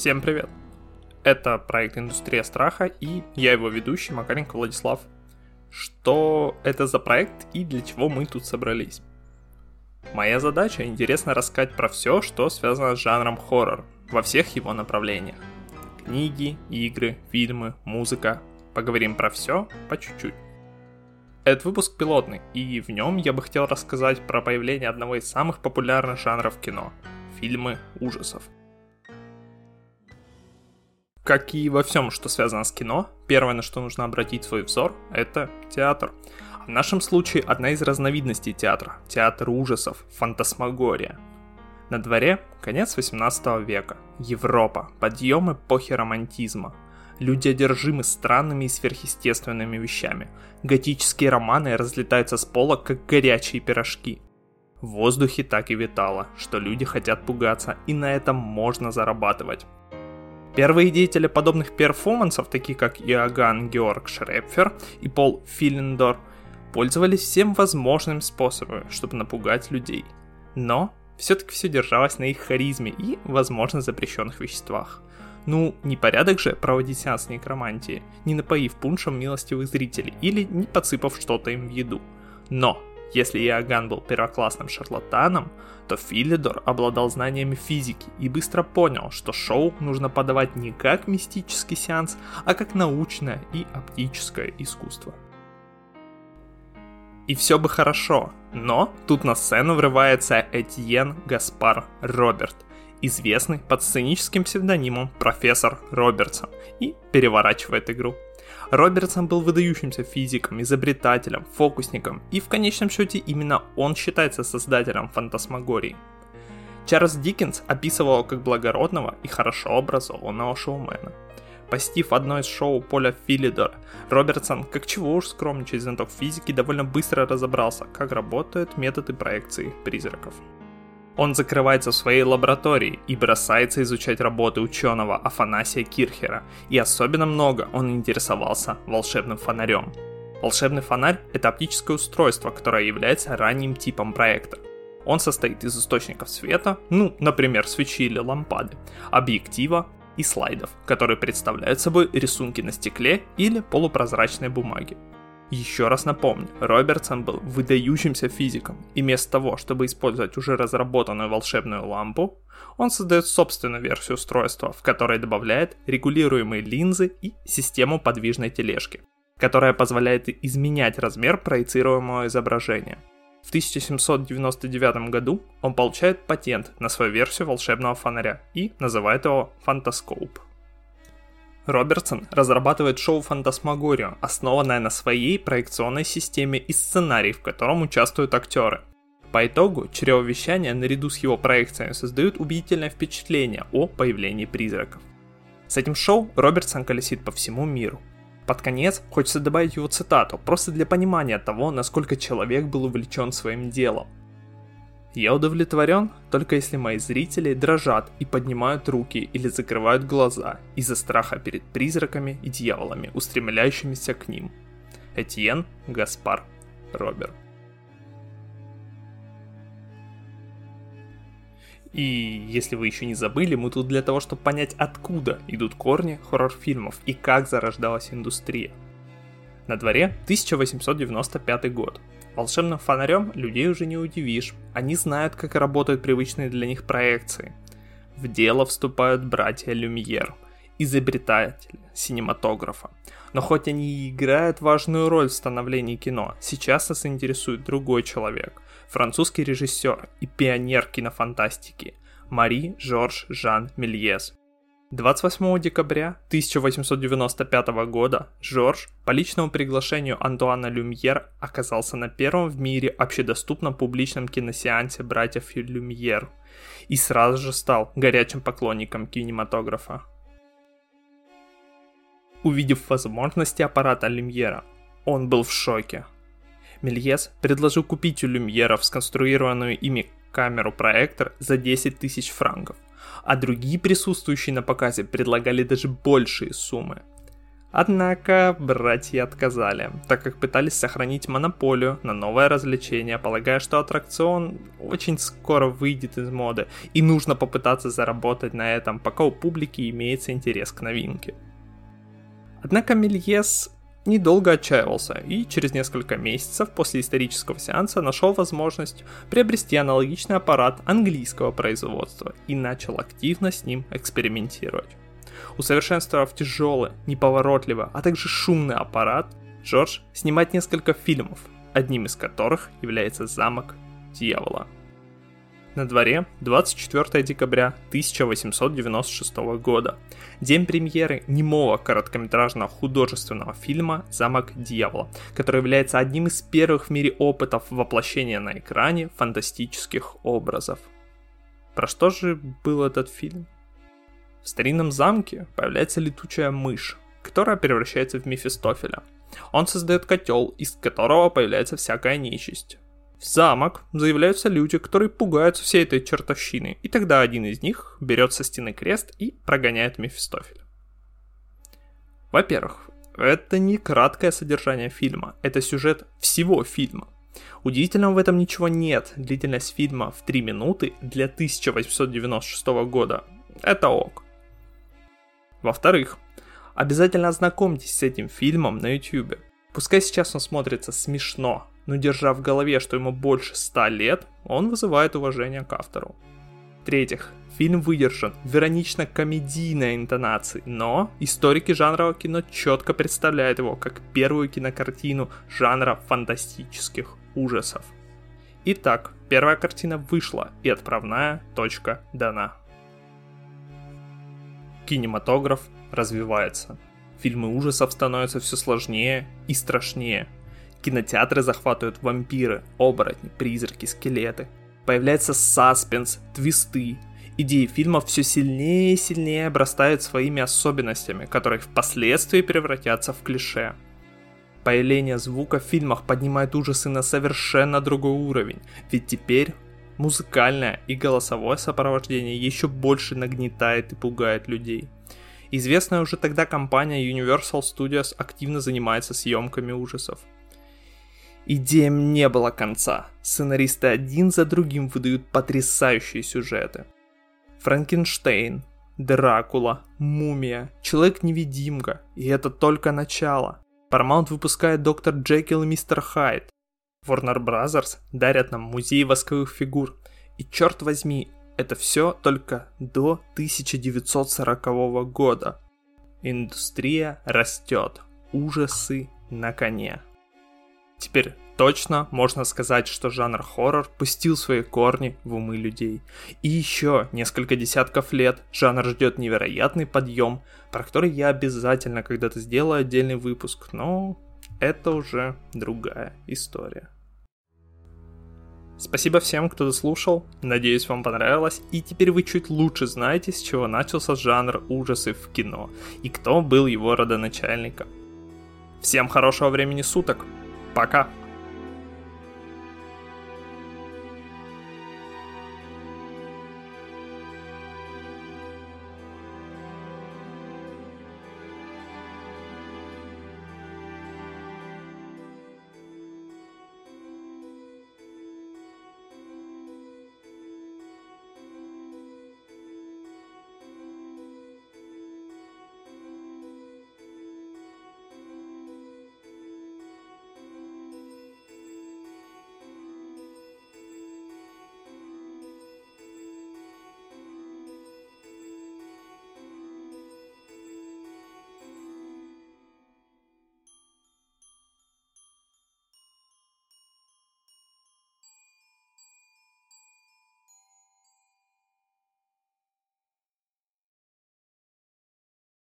Всем привет! Это проект «Индустрия страха» и я его ведущий Макаренко Владислав. Что это за проект и для чего мы тут собрались? Моя задача интересно рассказать про все, что связано с жанром хоррор во всех его направлениях. Книги, игры, фильмы, музыка. Поговорим про все по чуть-чуть. Этот выпуск пилотный, и в нем я бы хотел рассказать про появление одного из самых популярных жанров кино – фильмы ужасов – как и во всем, что связано с кино, первое, на что нужно обратить свой взор, это театр. В нашем случае одна из разновидностей театра – театр ужасов, фантасмагория. На дворе конец 18 века, Европа, подъем эпохи романтизма. Люди одержимы странными и сверхъестественными вещами. Готические романы разлетаются с пола, как горячие пирожки. В воздухе так и витало, что люди хотят пугаться, и на этом можно зарабатывать. Первые деятели подобных перформансов, такие как Иоганн Георг Шрепфер и Пол Филендор, пользовались всем возможным способами, чтобы напугать людей. Но все-таки все держалось на их харизме и, возможно, запрещенных веществах. Ну, не порядок же проводить сеанс некромантии, не напоив пуншем милостивых зрителей или не подсыпав что-то им в еду. Но если Иоганн был первоклассным шарлатаном, то Филидор обладал знаниями физики и быстро понял, что шоу нужно подавать не как мистический сеанс, а как научное и оптическое искусство. И все бы хорошо, но тут на сцену врывается Этьен Гаспар Роберт, известный под сценическим псевдонимом профессор Робертсон, и переворачивает игру. Робертсон был выдающимся физиком, изобретателем, фокусником, и в конечном счете именно он считается создателем фантасмагории. Чарльз Диккенс описывал его как благородного и хорошо образованного шоумена. Постив одно из шоу Поля Филидора, Робертсон, как чего уж скромничать знаток физики, довольно быстро разобрался, как работают методы проекции призраков. Он закрывается в своей лаборатории и бросается изучать работы ученого Афанасия Кирхера, и особенно много он интересовался волшебным фонарем. Волшебный фонарь – это оптическое устройство, которое является ранним типом проекта. Он состоит из источников света, ну, например, свечи или лампады, объектива и слайдов, которые представляют собой рисунки на стекле или полупрозрачной бумаге. Еще раз напомню, Робертсон был выдающимся физиком, и вместо того, чтобы использовать уже разработанную волшебную лампу, он создает собственную версию устройства, в которой добавляет регулируемые линзы и систему подвижной тележки, которая позволяет изменять размер проецируемого изображения. В 1799 году он получает патент на свою версию волшебного фонаря и называет его фантаскоп. Робертсон разрабатывает шоу «Фантасмагорию», основанное на своей проекционной системе и сценарий, в котором участвуют актеры. По итогу, чревовещание наряду с его проекциями создают убедительное впечатление о появлении призраков. С этим шоу Робертсон колесит по всему миру. Под конец хочется добавить его цитату, просто для понимания того, насколько человек был увлечен своим делом. Я удовлетворен, только если мои зрители дрожат и поднимают руки или закрывают глаза из-за страха перед призраками и дьяволами, устремляющимися к ним. Этьен Гаспар Робер. И если вы еще не забыли, мы тут для того, чтобы понять, откуда идут корни хоррор-фильмов и как зарождалась индустрия. На дворе 1895 год. Волшебным фонарем людей уже не удивишь. Они знают, как работают привычные для них проекции. В дело вступают братья Люмьер, изобретатели синематографа. Но хоть они и играют важную роль в становлении кино, сейчас нас интересует другой человек, французский режиссер и пионер кинофантастики Мари Жорж Жан Мельес. 28 декабря 1895 года Жорж по личному приглашению Антуана Люмьер оказался на первом в мире общедоступном публичном киносеансе братьев Люмьер и сразу же стал горячим поклонником кинематографа. Увидев возможности аппарата Люмьера, он был в шоке. Мельес предложил купить у Люмьеров сконструированную ими камеру-проектор за 10 тысяч франков – а другие присутствующие на показе предлагали даже большие суммы. Однако братья отказали, так как пытались сохранить монополию на новое развлечение, полагая, что аттракцион очень скоро выйдет из моды, и нужно попытаться заработать на этом, пока у публики имеется интерес к новинке. Однако Мельес недолго отчаивался и через несколько месяцев после исторического сеанса нашел возможность приобрести аналогичный аппарат английского производства и начал активно с ним экспериментировать. Усовершенствовав тяжелый, неповоротливый, а также шумный аппарат, Джордж снимает несколько фильмов, одним из которых является «Замок дьявола». На дворе 24 декабря 1896 года, день премьеры немого короткометражного художественного фильма «Замок дьявола», который является одним из первых в мире опытов воплощения на экране фантастических образов. Про что же был этот фильм? В старинном замке появляется летучая мышь, которая превращается в Мефистофеля. Он создает котел, из которого появляется всякая нечисть. В замок заявляются люди, которые пугаются всей этой чертовщины, и тогда один из них берет со стены крест и прогоняет Мефистофеля. Во-первых, это не краткое содержание фильма, это сюжет всего фильма. Удивительного в этом ничего нет, длительность фильма в 3 минуты для 1896 года. Это ок. Во-вторых, обязательно ознакомьтесь с этим фильмом на YouTube. Пускай сейчас он смотрится смешно, но держа в голове, что ему больше 100 лет, он вызывает уважение к автору. В-третьих, фильм выдержан в иронично-комедийной интонации, но историки жанра кино четко представляют его как первую кинокартину жанра фантастических ужасов. Итак, первая картина вышла, и отправная точка дана кинематограф развивается. Фильмы ужасов становятся все сложнее и страшнее. Кинотеатры захватывают вампиры, оборотни, призраки, скелеты. Появляется саспенс, твисты. Идеи фильмов все сильнее и сильнее обрастают своими особенностями, которые впоследствии превратятся в клише. Появление звука в фильмах поднимает ужасы на совершенно другой уровень, ведь теперь музыкальное и голосовое сопровождение еще больше нагнетает и пугает людей. Известная уже тогда компания Universal Studios активно занимается съемками ужасов. Идеям не было конца. Сценаристы один за другим выдают потрясающие сюжеты. Франкенштейн, Дракула, Мумия, Человек-невидимка, и это только начало. Paramount выпускает Доктор Джекил и Мистер Хайд, Warner Brothers дарят нам музей восковых фигур. И черт возьми, это все только до 1940 года. Индустрия растет, ужасы на коне. Теперь точно можно сказать, что жанр хоррор пустил свои корни в умы людей. И еще несколько десятков лет жанр ждет невероятный подъем, про который я обязательно когда-то сделаю отдельный выпуск, но это уже другая история. Спасибо всем, кто дослушал, надеюсь вам понравилось, и теперь вы чуть лучше знаете, с чего начался жанр ужасы в кино, и кто был его родоначальником. Всем хорошего времени суток, пока!